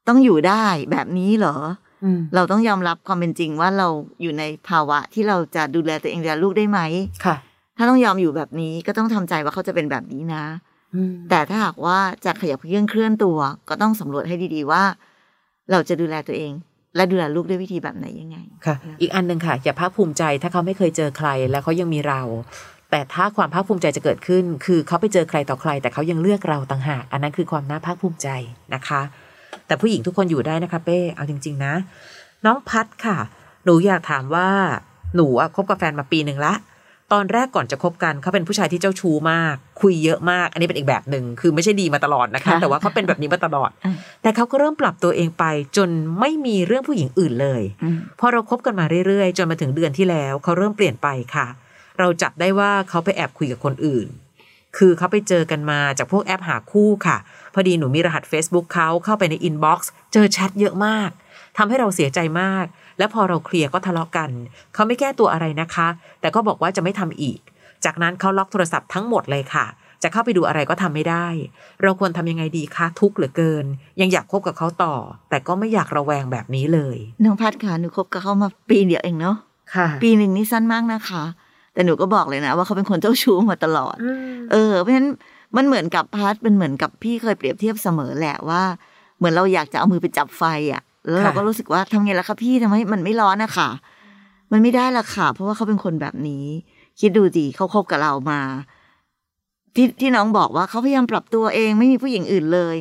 ต้องอยู่ได้แบบนี้เหรออืมเราต้องยอมรับความเป็นจริงว่าเราอยู่ในภาวะที่เราจะดูแลตัวเองดูแลลูกได้ไหมค่ะ ถ้าต้องยอมอยู่แบบนี้ก็ต้องทำใจว่าเขาจะเป็นแบบนี้นะอืมแต่ถ้าหากว่าจะขยับเคลื่อนเคลื่อนตัว ก็ต้องสำรวจให้ดีๆว่า เราจะดูแลตัวเอง และดูแลลูกด้วยวิธีแบบไหนยังไง ค่ะ อีกอันหนึ่งค่ะอย่าภาคภูมิใจถ้าเขาไม่เคยเจอใคร แล้วเขายังมีเรา แต่ถ้าความภาคภูมิใจจะเกิดขึ้น คือเขาไปเจอใครต่อใคร แต่เขายังเลือกเราต่างหาก อันนั้นคือความน่าภาคภูมิใจนะคะ แต่ผู้หญิงทุกคนอยู่ได้นะคะเป้เอาจริง ๆ นะ น้องพัดค่ะ หนูอยากถามว่าหนูอะคบกับแฟนมาปีหนึ่งละ ตอนแรกก่อนจะคบกันเขาเป็นผู้ชายที่เจ้าชู้มาก คุยเยอะมาก อันนี้เป็นอีกแบบหนึ่งคือไม่ใช่ดีมาตลอดนะคะค่ะแต่ว่าเขาเป็นแบบนี้มาตลอดอืมแต่เขาก็เริ่มปรับตัวเองไป จนไม่มีเรื่องผู้หญิงอื่นเลยอืมพอเราคบกันมาเรื่อยๆ จนมาถึงเดือนที่แล้วเขาเริ่มเปลี่ยนไปค่ะ เราจับได้ว่าเขาไปแอบคุยกับคนอื่น คือเขาไปเจอกันมาจากพวกแอปหาคู่ค่ะ พอดีหนูมีรหัส Facebook เขาเข้าไปใน inbox เจอแชทเยอะมาก ทำให้เราเสียใจมาก และพอเราเคลียร์ก็ทะเลาะกัน เขาไม่แก้ตัวอะไรนะคะ แต่ก็บอกว่าจะไม่ทำอีก จากนั้นเขาล็อกโทรศัพท์ทั้งหมดเลยค่ะ จะเข้าไปดูอะไรก็ทำไม่ได้ เราควรทำยังไงดีคะทุกข์เหลือเกิน ยังอยากคบกับเขาต่อ แต่ก็ไม่อยากระแวงแบบนี้เลยน้องพัดค่ะหนูคบกับเขามาปีเดียวเองเนาะค่ะ ปีหนึ่งนี่สั้นมากนะคะ แต่หนูก็บอกเลยนะว่าเขาเป็นคนเจ้าชู้มาตลอด เออเพราะฉะนั้นมันเหมือนกับพัดเป็นเหมือนกับพี่เคยเปรียบเทียบเสมอแหละว่า เหมือนเราอยากจะเอามือไปจับไฟอะ แล้วเราค่ะก็รู้สึกว่าทำไงล่ะคะพี่ทำไมมันไม่ร้อนอะค่ะ มันไม่ได้ละค่ะ เพราะว่าเขาเป็นคนแบบนี้ คิดดูดิเขาคบกับเรามา ที่ที่น้องบอกว่าเขาพยายามปรับตัวเองไม่มีผู้หญิงอื่นเลย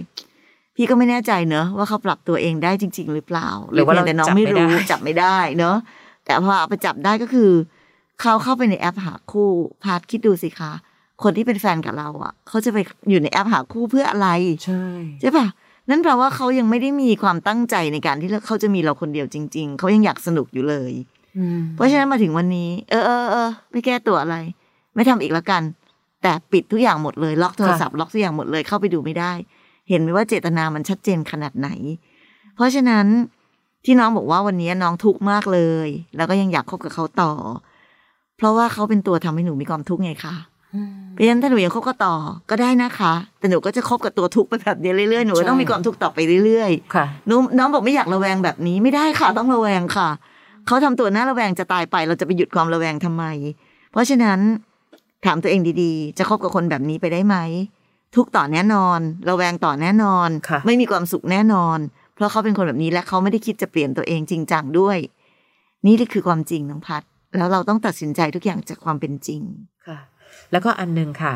พี่ก็ไม่แน่ใจเนอะว่าเขาปรับตัวเองได้จริง ๆ หรือเปล่า หรือว่าเราพียงแต่น้องจับไม่ไม่รู้ได้จับไม่ได้เนอะแต่พอเอาไปจับได้ก็คือเขาเข้าไปในแอปหาคู่พาร์ทคิดดูสิคะคนที่เป็นแฟนกับเรา อะเขาจะไปอยู่ในแอปหาคู่เพื่ออะไร ใช่ใช่ปะ นั่นแปลว่าเขายังไม่ได้มีความตั้งใจในการที่เขาจะมีเราคนเดียวจริง ๆ เขายังอยากสนุกอยู่เลยเพราะฉะนั้นมาถึงวันนี้ เออเออเออไม่แก้ตัวอะไร ไม่ทำอีกแล้วกัน แต่ปิดทุกอย่างหมดเลยล็อกโทรศัพท์ล็อกทุกอย่างหมดเลยเข้าไปดูไม่ได้ เห็นไหมว่าเจตนามันชัดเจนขนาดไหน เพราะฉะนั้นที่น้องบอกว่าวันนี้น้องทุกข์มากเลย แล้วก็ยังอยากคบกับเขาต่อ เพราะว่าเขาเป็นตัวทำให้หนูมีความทุกข์ไงคะ เพราะฉะนั้นถ้าหนูยังคบกับต่อก็ได้นะคะ แต่หนูก็จะคบกับตัวทุกข์ไปแบบนี้เรื่อยๆหนูก็ต้องมีความทุกข์ต่อไปเรื่อยๆค่ะน้องน้องบอกไม่อยากระแวงแบบนี้ไม่ได้ค่ะ ต้องระแวงค่ะเขาทำตัวน่าระแวงจะตายไป เราจะไปหยุดความระแวงทำไม เพราะฉะนั้นถามตัวเองดีๆ จะคบกับคนแบบนี้ไปได้ไหม ทุกข์ต่อแน่นอน ระแวงต่อแน่นอนค่ะไม่มีความสุขแน่นอน เพราะเขาเป็นคนแบบนี้และเขาไม่ได้คิดจะเปลี่ยนตัวเองจริงจังด้วย นี่คือความจริงน้องพัด แล้วเราต้องตัดสินใจทุกอย่างจากความเป็นจริงค่ะ แล้วก็อันหนึงค่ะ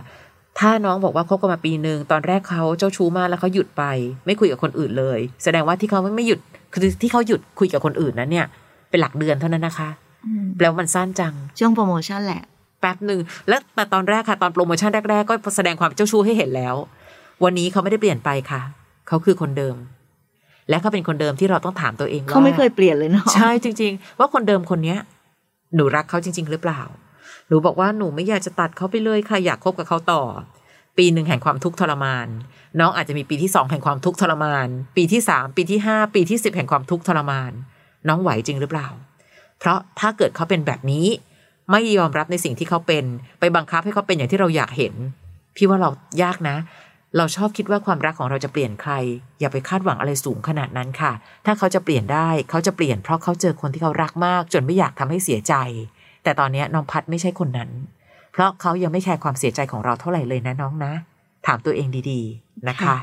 ถ้าน้องบอกว่าคบกันมาปีหนึ่งตอนแรกเขาเจ้าชู้มากแล้วเขาหยุดไป ไม่คุยกับคนอื่นเลย แสดงว่าที่เขาไม่หยุดคือที่เขาหยุดคุยกับคนอื่นนั้นเนี่ย เป็นหลักเดือนเท่านั้นนะคะแปลว่ามันสั้นจังช่วงโปรโมชั่นแหละแป๊บหนึ่งแล้วแต่ตอนแรกค่ะตอนโปรโมชั่นแรก ๆ ก็แสดงความเจ้าชู้ให้เห็นแล้ว วันนี้เขาไม่ได้เปลี่ยนไปค่ะ เขาคือคนเดิม และเขาเป็นคนเดิมที่เราต้องถามตัวเองว่าเขาไม่เคยเปลี่ยนเลยเนาะใช่จริง ๆ ว่าคนเดิมคนเนี้ย หนูรักเขาจริง ๆ หรือเปล่าห นูบอกว่าหนูไม่อยากจะตัดเขาไปเลยค่ะอยากคบกับเขาต่อ ปีหนึ่งแห่งความทุกข์ทรมาน น้องอาจจะมีปีที่สองแห่งความทุกข์ทรมาน ปีที่สามปีที่ห้าปีที่สิบแห่งความทุกข์ทรมาน น้องไหวจริงหรือเปล่า เพราะถ้าเกิดเขาเป็นแบบนี้ ไม่ยอมรับในสิ่งที่เขาเป็น ไปบังคับให้เขาเป็นอย่างที่เราอยากเห็น พี่ว่าเรายากนะ เราชอบคิดว่าความรักของเราจะเปลี่ยนใคร อย่าไปคาดหวังอะไรสูงขนาดนั้นค่ะ ถ้าเขาจะเปลี่ยนได้เขาจะเปลี่ยนเพราะเขาเจอคนที่เขารักมาก จนไม่อยากทำให้เสียใจ แต่ตอนนี้น้องพัดไม่ใช่คนนั้น เพราะเขายังไม่แคร์ความเสียใจของเราเท่าไหร่เลยนะน้องนะ ถามตัวเองดีๆนะคะ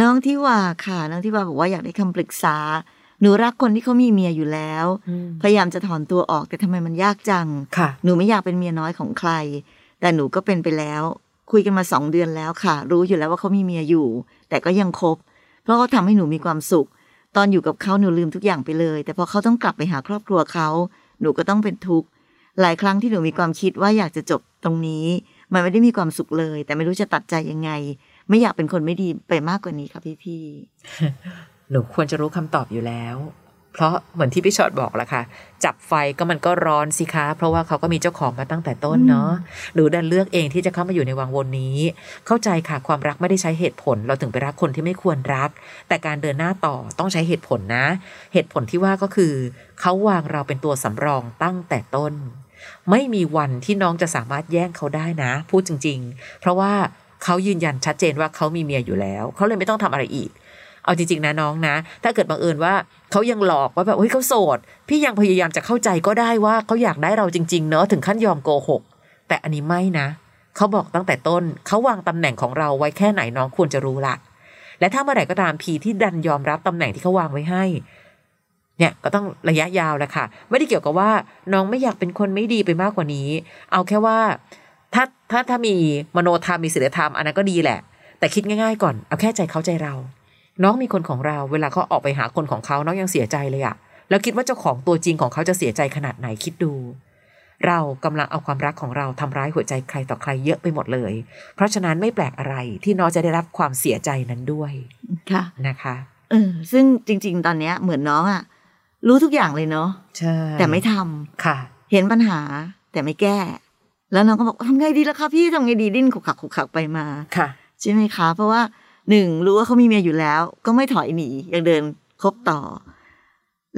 น้องที่ว่าค่ะน้องที่ว่าบอกว่าอยากได้คำปรึกษา หนูรักคนที่เขามีเมียอยู่แล้วอืมพยายามจะถอนตัวออกแต่ทำไมมันยากจังค่ะหนูไม่อยากเป็นเมียน้อยของใคร แต่หนูก็เป็นไปแล้ว คุยกันมาสองเดือนแล้วค่ะ รู้อยู่แล้วว่าเขามีเมียอยู่ แต่ก็ยังคบ เพราะเขาทำให้หนูมีความสุขตอนอยู่กับเขาหนูลืมทุกอย่างไปเลย แต่พอเขาต้องกลับไปหาครอบครัวเขา หนูก็ต้องเป็นทุกข์ หลายครั้งที่หนูมีความคิดว่าอยากจะจบตรงนี้ มันไม่ได้มีความสุขเลย แต่ไม่รู้จะตัดใจยังไง ไม่อยากเป็นคนไม่ดีไปมากกว่านี้ค่ะพี่พี่หนูควรจะรู้คำตอบอยู่แล้ว เพราะเหมือนที่พี่ชอตบอกแหละค่ะ จับไฟก็มันก็ร้อนสิคะ เพราะว่าเขาก็มีเจ้าของมาตั้งแต่ต้นเนาะหนูดันเลือกเองที่จะเข้ามาอยู่ในวังวนนี้ เข้าใจค่ะความรักไม่ได้ใช้เหตุผล เราถึงไปรักคนที่ไม่ควรรัก แต่การเดินหน้าต่อต้องใช้เหตุผลนะ เหตุผลที่ว่าก็คือ เขาวางเราเป็นตัวสำรองตั้งแต่ต้น ไม่มีวันที่น้องจะสามารถแย่งเขาได้นะ พูดจริง ๆ เพราะว่าเขายืนยันชัดเจนว่าเขามีเมียอยู่แล้ว เขาเลยไม่ต้องทำอะไรอีก เอาจริง ๆ นะน้องนะ ถ้าเกิดบังเอิญว่าเขายังหลอกว่าแบบเฮ้ยเขาโสด พี่ยังพยายามจะเข้าใจก็ได้ว่าเขาอยากได้เราจริง ๆ เนอะถึงขั้นยอมโกหก แต่อันนี้ไม่นะ เขาบอกตั้งแต่ต้น เขาวางตำแหน่งของเราไว้แค่ไหนน้องควรจะรู้ละและถ้าเมื่อไหร่ก็ตามพีที่ดันยอมรับตำแหน่งที่เขาวางไว้ให้ เนี่ยก็ต้องระยะยาวแหละค่ะ ไม่ได้เกี่ยวกับว่าน้องไม่อยากเป็นคนไม่ดีไปมากกว่านี้ เอาแค่ว่า ถ้าถ้าถ้ามีมโนธรรมมีศีลธรรมอันนั้นก็ดีแหละ แต่คิดง่าย ๆ ก่อนเอาแค่ใจเขาใจเรา น้องมีคนของเราเวลาเขาออกไปหาคนของเขาน้องยังเสียใจเลยอะแล้วคิดว่าเจ้าของตัวจริงของเขาจะเสียใจขนาดไหนคิดดู เรากำลังเอาความรักของเราทำร้ายหัวใจใครต่อใครเยอะไปหมดเลย เพราะฉะนั้นไม่แปลกอะไรที่น้องจะได้รับความเสียใจนั้นด้วยค่ะนะคะเออซึ่งจริง ๆ ตอนเนี้ยเหมือนน้องอะ รู้ทุกอย่างเลยเนาะใช่แต่ไม่ทำค่ะ เห็นปัญหาแต่ไม่แก้ แล้วน้องก็บอกทำไงดีล่ะคะพี่ทำไงดีดิ้นขุกขักขุกขักไปมาค่ะใช่ไหมคะ เพราะว่าหนึ่งรู้ว่าเขามีเมียอยู่แล้ว ก็ไม่ถอยหนียังเดินคบต่อ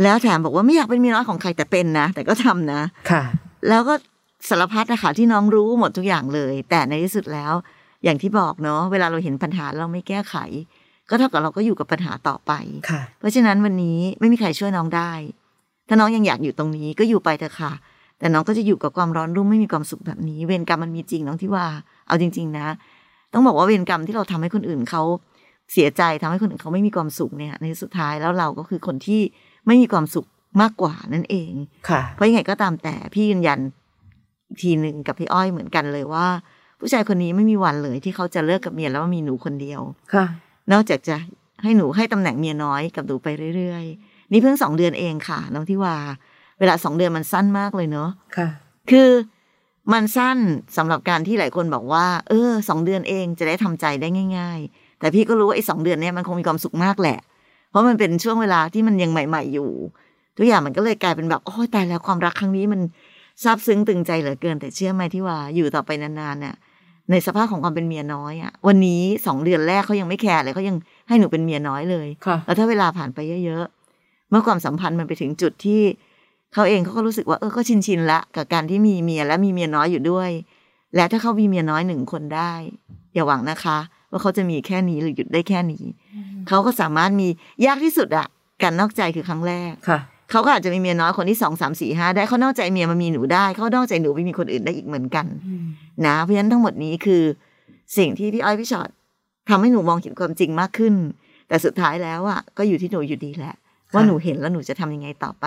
แล้วแถมบอกว่าไม่อยากเป็นเมียน้อยของใครแต่เป็นนะแต่ก็ทำนะค่ะ แล้วก็สารพัดนะคะที่น้องรู้หมดทุกอย่างเลย แต่ในที่สุดแล้ว อย่างที่บอกเนาะเวลาเราเห็นปัญหาเราไม่แก้ไข ก็เท่ากับเราก็อยู่กับปัญหาต่อไปค่ะเพราะฉะนั้นวันนี้ไม่มีใครช่วยน้องได้ ถ้าน้องยังอยากอยู่ตรงนี้ก็อยู่ไปเถอะค่ะ แต่น้องก็จะอยู่กับความร้อนรุ่มไม่มีความสุขแบบนี้ เวรกรรมมันมีจริงน้องที่ว่า เอาจริง ๆ นะ ต้องบอกว่าเวรกรรมที่เราทำให้คนอื่นเขาเสียใจทำให้คนอื่นเขาไม่มีความสุขเนี่ย ในสุดท้ายแล้วเราก็คือคนที่ไม่มีความสุขมากกว่านั่นเองค่ะ เพราะยังไงก็ตามแต่พี่ยืนยันอีกทีหนึ่งกับพี่อ้อยเหมือนกันเลยว่า ผู้ชายคนนี้ไม่มีวันเลยที่เขาจะเลิกกับเมียแล้วมีหนูคนเดียวค่ะ นอกจากจะให้หนูให้ตำแหน่งเมียน้อยกับหนูไปเรื่อยๆ นี่เพิ่งสองเดือนเองค่ะ น้องที่ว่า เวลาสองเดือนมันสั้นมากเลยเนาะค่ะ คือมันสั้นสำหรับการที่หลายคนบอกว่า เออสองเดือนเองจะได้ทำใจได้ง่าย ๆ แต่พี่ก็รู้ว่าไอ้สองเดือนเนี้ยมันคงมีความสุขมากแหละ เพราะมันเป็นช่วงเวลาที่มันยังใหม่ ๆ อยู่ ทุกอย่างมันก็เลยกลายเป็นแบบโอ้ยตายแล้วความรักครั้งนี้มันซาบซึ้งตึงใจเหลือเกิน แต่เชื่อไหมที่ว่าอยู่ต่อไปนานๆเนี่ย ในสภาพของความเป็นเมียน้อยอะวันนี้สองเดือนแรกเขายังไม่แคร์เลยเขายังให้หนูเป็นเมียน้อยเลยค่ะแล้วถ้าเวลาผ่านไปเยอะๆเมื่อความสัมพันธ์มันไปถึงจุดที่เขาเองเขาก็รู้สึกว่าเออก็ชินชินๆละกับการที่มีเมียและมีเมียน้อยอยู่ด้วย และถ้าเขามีเมียน้อยหนึ่งคนได้ อย่าหวังนะคะ ว่าเขาจะมีแค่นี้หรือหยุดได้แค่นี้เขาก็สามารถมียากที่สุดอะการนอกใจคือครั้งแรกค่ะ เขาก็อาจจะมีเมียน้อยคนที่สองสามสี่ห้าได้เขานอกใจเมียมามีหนูได้ เขานอกใจหนูไปมีคนอื่นได้อีกเหมือนกันนะเพราะฉะนั้นทั้งหมดนี้คือสิ่งที่พี่อ้อยพี่ชอตทำให้หนูมองเห็นความจริงมากขึ้น แต่สุดท้ายแล้วอะก็อยู่ที่หนูอยู่ดีแหละ ว่าค่ะหนูเห็นแล้วหนูจะทำยังไงต่อไป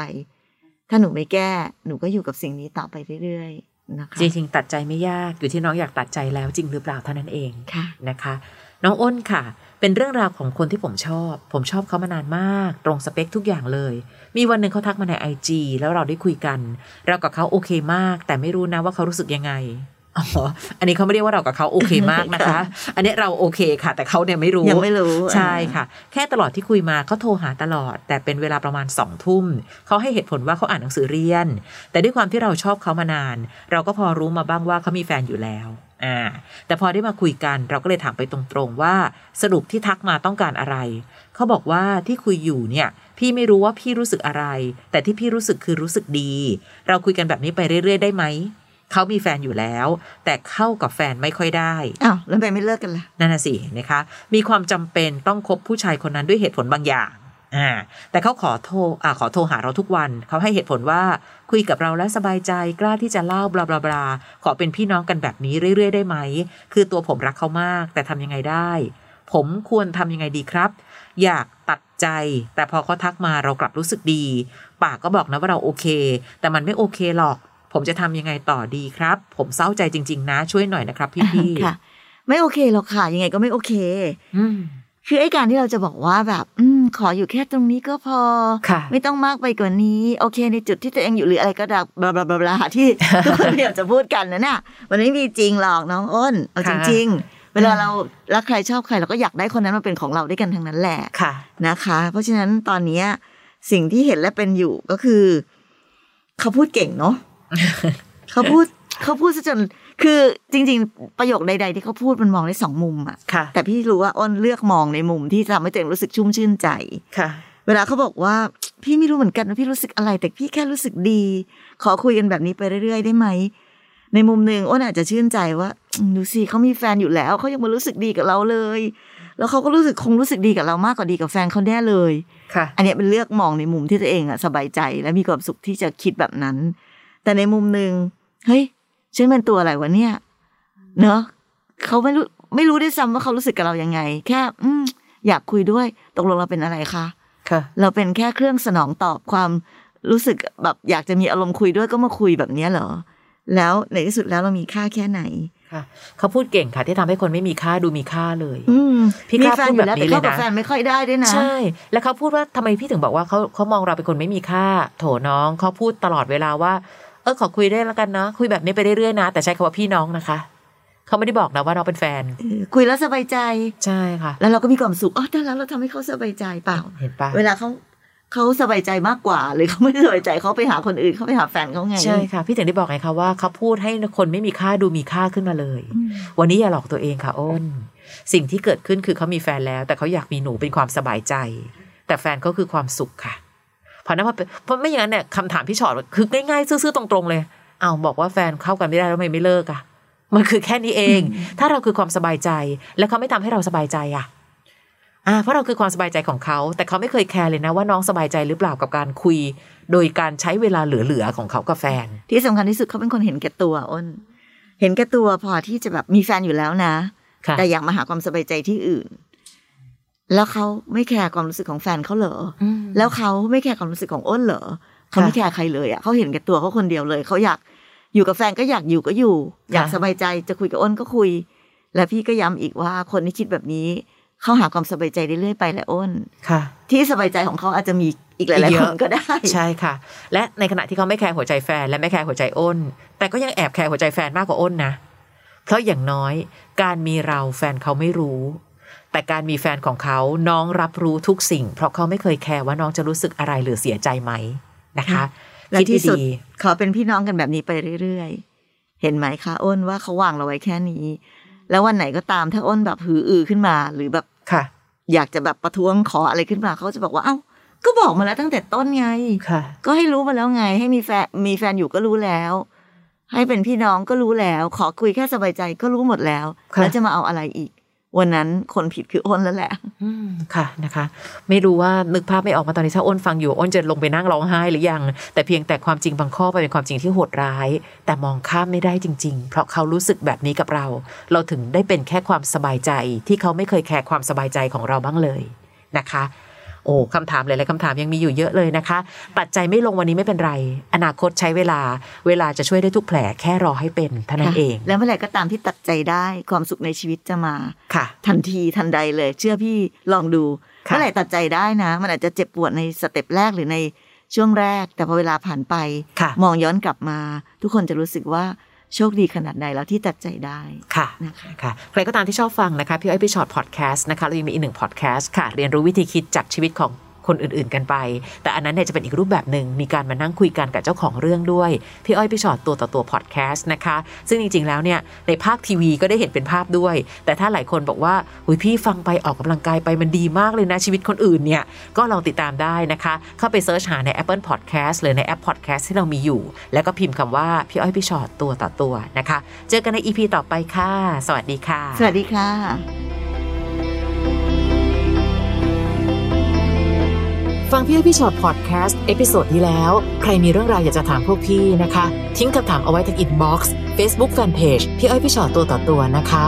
ถ้าหนูไม่แก้หนูก็อยู่กับสิ่งนี้ต่อไปเรื่อยๆนะคะจริงๆตัดใจไม่ยากอยู่ที่น้องอยากตัดใจแล้วจริงหรือเปล่าเท่านั้นเองค่ะนะคะ น้องอ้นค่ะ เป็นเรื่องราวของคนที่ผมชอบ ผมชอบเขามานานมาก ตรงสเปคทุกอย่างเลย มีวันหนึ่งเขาทักมาในไอจแล้วเราได้คุยกัน เรากับเขาโอเคมาก แต่ไม่รู้นะว่าเขารู้สึกยังไงอ๋ออันนี้เขาไม่เรียกว่าเรากับเขาโอเคมากนะคะ อันนี้เราโอเคค่ะ แต่เขาเนี่ยไม่รู้ยังไม่รู้ใช่ค่ะ แค่ตลอดที่คุยมาเขาโทรหาตลอด แต่เป็นเวลาประมาณสองทุ่มเขาให้เหตุผลว่าเขาอ่านหนังสือเรียน แต่ด้วยความที่เราชอบเขามานาน เราก็พอรู้มาบ้างว่าเขามีแฟนอยู่แล้ว อ่าแต่พอได้มาคุยกันเราก็เลยถามไปตรงๆว่า สรุปที่ทักมาต้องการอะไร เขาบอกว่าที่คุยอยู่เนี่ย พี่ไม่รู้ว่าพี่รู้สึกอะไร แต่ที่พี่รู้สึกคือรู้สึกดี เราคุยกันแบบนี้ไปเรื่อยๆได้ไหมเขามีแฟนอยู่แล้ว แต่เข้ากับแฟนไม่ค่อยได้อ้าวแล้วทำไมไม่เลิกกันล่ะนั่นน่ะสินะคะ มีความจำเป็นต้องคบผู้ชายคนนั้นด้วยเหตุผลบางอย่าง อ่าแต่เขาขอโทรอ่าขอโทรหาเราทุกวัน เขาให้เหตุผลว่าคุยกับเราแล้วสบายใจกล้าที่จะเล่าบลาบลาบลาขอเป็นพี่น้องกันแบบนี้เรื่อยๆ ได้ไหม คือตัวผมรักเขามาก แต่ทำยังไงได้ ผมควรทำยังไงดีครับ อยากตัดใจ แต่พอเขาทักมาเรากลับรู้สึกดี ปากก็บอกนะว่าเราโอเค แต่มันไม่โอเคหรอก ผมจะทำยังไงต่อดีครับ ผมเศร้าใจจริง ๆ นะช่วยหน่อยนะครับพี่ๆค่ะ ไม่โอเคหรอกค่ะ ยังไงก็ไม่โอเค อืม คือไอ้การที่เราจะบอกว่าแบบ อืมขออยู่แค่ตรงนี้ก็พอค่ะไม่ต้องมากไปกว่านี้ โอเค ในจุดที่ตัวเองอยู่หรืออะไรก็ได้บลาบลาบลาบลาที่ทุกคนพยายามจะพูดกันนะน่ะมันไม่มีจริงหรอกน้องอ้นเอาจค่ะริง ๆ เวลาเรารักใครชอบใครเราก็อยากได้คนนั้นมาเป็นของเราด้วยกันทั้งนั้นแหละค่ะนะคะ เพราะฉะนั้นตอนเนี้ยสิ่งที่เห็นและเป็นอยู่ก็คือ เขาพูดเก่งเนาะเขาพูดเขาพูดซะจน คือจริง ๆ ประโยคใด ๆ ที่เขาพูดมันมองได้สองมุมอะค่ะ แต่พี่รู้ว่าอ้นเลือกมองในมุมที่ทำให้ตัวเองรู้สึกชุ่มชื่นใจค่ะ เวลาเขาบอกว่าพี่ไม่รู้เหมือนกันว่าพี่รู้สึกอะไร แต่พี่แค่รู้สึกดี ขอคุยกันแบบนี้ไปเรื่อยๆ ได้ไหมในมุมหนึ่งอ้นอาจจะชื่นใจว่าอืมดูสิเขามีแฟนอยู่แล้วเขายังมารู้สึกดีกับเราเลย แล้วเขาก็รู้สึกคงรู้สึกดีกับเรามากกว่าดีกับแฟนเขาแน่เลยค่ะ อันเนี้ยเป็นเลือกมองในมุมที่ตัวเองอะสบายใจ และมีความสุขที่จะคิดแบบนั้น แต่ในมุมหนึ่งเฮ้ย ฉันเป็นตัวอะไรวะเนี่ย เนอะเขาไม่รู้ไม่รู้ด้วยซ้ำว่าเขารู้สึกกับเรายังไง แค่ อืมอยากคุยด้วย ตกลงเราเป็นอะไรคะค่ะ เราเป็นแค่เครื่องสนองตอบความรู้สึกแบบอยากจะมีอารมณ์คุยด้วยก็มาคุยแบบเนี้ยเหรอ แล้วในที่สุดแล้วเรามีค่าแค่ไหนค่ะเขาพูดเก่งค่ะ ที่ทำให้คนไม่มีค่าดูมีค่าเลย อืมพี่มีกล้าแฟนอยู่แล้วพูดแบบนี้แต่เข้ากับเลยนะแฟนไม่ค่อยได้ด้วยนะ ใช่ แล้วเขาพูดว่าทำไมพี่ถึงบอกว่าเขาเขามองเราเป็นคนไม่มีค่า โถน้องเขาพูดตลอดเวลาว่า เออขอคุยได้แล้วกันนะคุยแบบนี้ไปเรื่อยๆนะ แต่ใช้คำว่าพี่น้องนะคะเขาไม่ได้บอกนะว่าเราเป็นแฟนเออคุยแล้วสบายใจใช่ค่ะ แล้วเราก็มีความสุขอ๋อแต่แล้วเราทำให้เขาสบายใจเปล่าเห็นปะเวลาเขาเขาสบายใจมากกว่าหรือเขาไม่สบายใจเขาไปหาคนอื่นเขาไปหาแฟนเขาไงใช่ค่ะ พี่ถึงได้บอกไงคะว่าเขาพูดให้คนไม่มีค่าดูมีค่าขึ้นมาเลยอืมวันนี้อย่าหลอกตัวเองค่ะอ้น สิ่งที่เกิดขึ้นคือเขามีแฟนแล้ว แต่เขาอยากมีหนูเป็นความสบายใจ แต่แฟนเขาคือความสุขค่ะเพราะนั้นพอเป็นเพราะไม่อย่างนั้นเนี่ยคำถามพี่ชอตคือง่ายๆซื่อๆตรงๆเลยเอาวบอกว่าแฟนเข้ากันไม่ได้แล้วทำไมไม่เลิกอะมันคือแค่นี้เอง ถ้าเราคือความสบายใจ แล้วเขาไม่ทำให้เราสบายใจอะอ่าเพราะเราคือความสบายใจของเขา แต่เขาไม่เคยแคร์เลยนะว่าน้องสบายใจหรือเปล่ากับการคุย โดยการใช้เวลาเหลือๆของเขากับแฟน ที่สำคัญที่สุดเขาเป็นคนเห็นแก่ตัวอ้น เห็นแก่ตัวพอที่จะแบบมีแฟนอยู่แล้วนะค่ะแต่อยากมาหาความสบายใจที่อื่น แล้วเขาไม่แคร์ความรู้สึกของแฟนเขาเหรออืมแล้วเขาไม่แคร์ความรู้สึกของอ้นเหรอเขาไม่แคร์ใครเลยอะเขาเห็นแก่ตัวเขาคนเดียวเลยเขาอยากอยู่กับแฟนก็อยากอยู่ก็อยู่ อยากสบายใจจะคุยกับอ้นก็คุย และพี่ก็ย้ำอีกว่าคนที่คิดแบบนี้เขาหาความสบายใจเรื่อยๆไปแหละอ้นค่ะ ที่สบายใจของเขาอาจจะมีอีกหลายเยๆคอะนก็ได้ ใช่ค่ะ และในขณะที่เขาไม่แคร์หัวใจแฟนและไม่แคร์หัวใจอ้น แต่ก็ยังแอบแคร์หัวใจแฟนมากกว่าอ้นนะเพราะอย่างน้อยการมีเราแฟนเขาไม่รู้ แต่การมีแฟนของเขาน้องรับรู้ทุกสิ่ง เพราะเขาไม่เคยแคร์ว่าน้องจะรู้สึกอะไรหรือเสียใจไหมนะคะและคิดที่สุดดีขอเป็นพี่น้องกันแบบนี้ไปเรื่อยๆ เห็นไหมคะอ้นว่าเขาวางเราไว้แค่นี้ แล้ววันไหนก็ตามถ้าอ้นแบบหืออือขึ้นมา หรือแบบๆค่ะ อยากจะแบบประท้วงขออะไรขึ้นมาเขาจะบอกว่าเอ้าก็บอกมาแล้วตั้งแต่ต้นไงค่ะก็ให้รู้มาแล้วไง ให้มีแฟนมีแฟนอยู่ก็รู้แล้ว ให้เป็นพี่น้องก็รู้แล้ว ขอคุยแค่สบายใจก็รู้หมดแล้วค่ะแล้วจะมาเอาอะไรอีก วันนั้นคนผิดคืออ้นแล้วแหละค่ะนะคะ ไม่รู้ว่านึกภาพไม่ออกมาตอนนี้ถ้าอ้นฟังอยู่อ้นจะลงไปนั่งร้องไห้หรือยัง แต่เพียงแต่ความจริงบางข้อเป็นความจริงที่โหดร้าย แต่มองข้ามไม่ได้จริง ๆ เพราะเขารู้สึกแบบนี้กับเรา เราถึงได้เป็นแค่ความสบายใจที่เขาไม่เคยแคร์ความสบายใจของเราบ้างเลยนะคะ โอ้คำถามหลายๆคำถามยังมีอยู่เยอะเลยนะคะตัดใจไม่ลงวันนี้ไม่เป็นไร อนาคตใช้เวลา เวลาจะช่วยได้ทุกแผลแค่รอให้เป็นเท่านั้นเอง แล้วเมื่อไหร่ก็ตามที่ตัดใจได้ความสุขในชีวิตจะมาค่ะ ทันทีทันใดเลย เชื่อพี่ลองดูค่ะเมื่อไหร่ตัดใจได้นะ มันอาจจะเจ็บปวดใน step แรกหรือในช่วงแรก แต่พอเวลาผ่านไปค่ะมองย้อนกลับมา ทุกคนจะรู้สึกว่า โชคดีขนาดไหนแล้วที่ตัดใจได้ค่ะนะคะค่ะใครก็ตามที่ชอบฟังนะคะพี่อ้อยพี่ฉอดพอดแคสต์นะคะเรายังมีอีกหนึ่งพอดแคสต์ค่ะ เรียนรู้วิธีคิดจากชีวิตของ คนอื่นๆกันไป แต่อันนั้นเนี่ยจะเป็นอีกรูปแบบหนึ่งมีการมานั่งคุยกันกับเจ้าของเรื่องด้วย พี่อ้อยพี่ชอตตัวต่อตัวพอดแคสต์นะคะ ซึ่งจริงๆแล้วเนี่ยในภาคทีวีก็ได้เห็นเป็นภาพด้วย แต่ถ้าหลายคนบอกว่าอุยพี่ฟังไปออกกำลังกายไปมันดีมากเลยนะชีวิตคนอื่นเนี่ยก็ลองติดตามได้นะคะ เข้าไปเซิร์ชหาใน Apple Podcast หรือในแอป Podcast ที่เรามีอยู่ แล้วก็พิมพ์คำว่าพี่อ้อยพี่ชอตตัวต่อตัวนะคะ เจอกันใน EP ต่อไปค่ะ สวัสดีค่ะ สวัสดีค่ะ ฟังพี่อ้อยพี่ฉอดพอดแคสต์ episode ที่แล้ว ใครมีเรื่องราวอยากจะถามพวกพี่นะคะ ทิ้งคำถามเอาไว้ที่ inbox เฟซบุ๊กแฟนเพจพี่อ้อยพี่ฉอดตัวต่อตัวนะคะ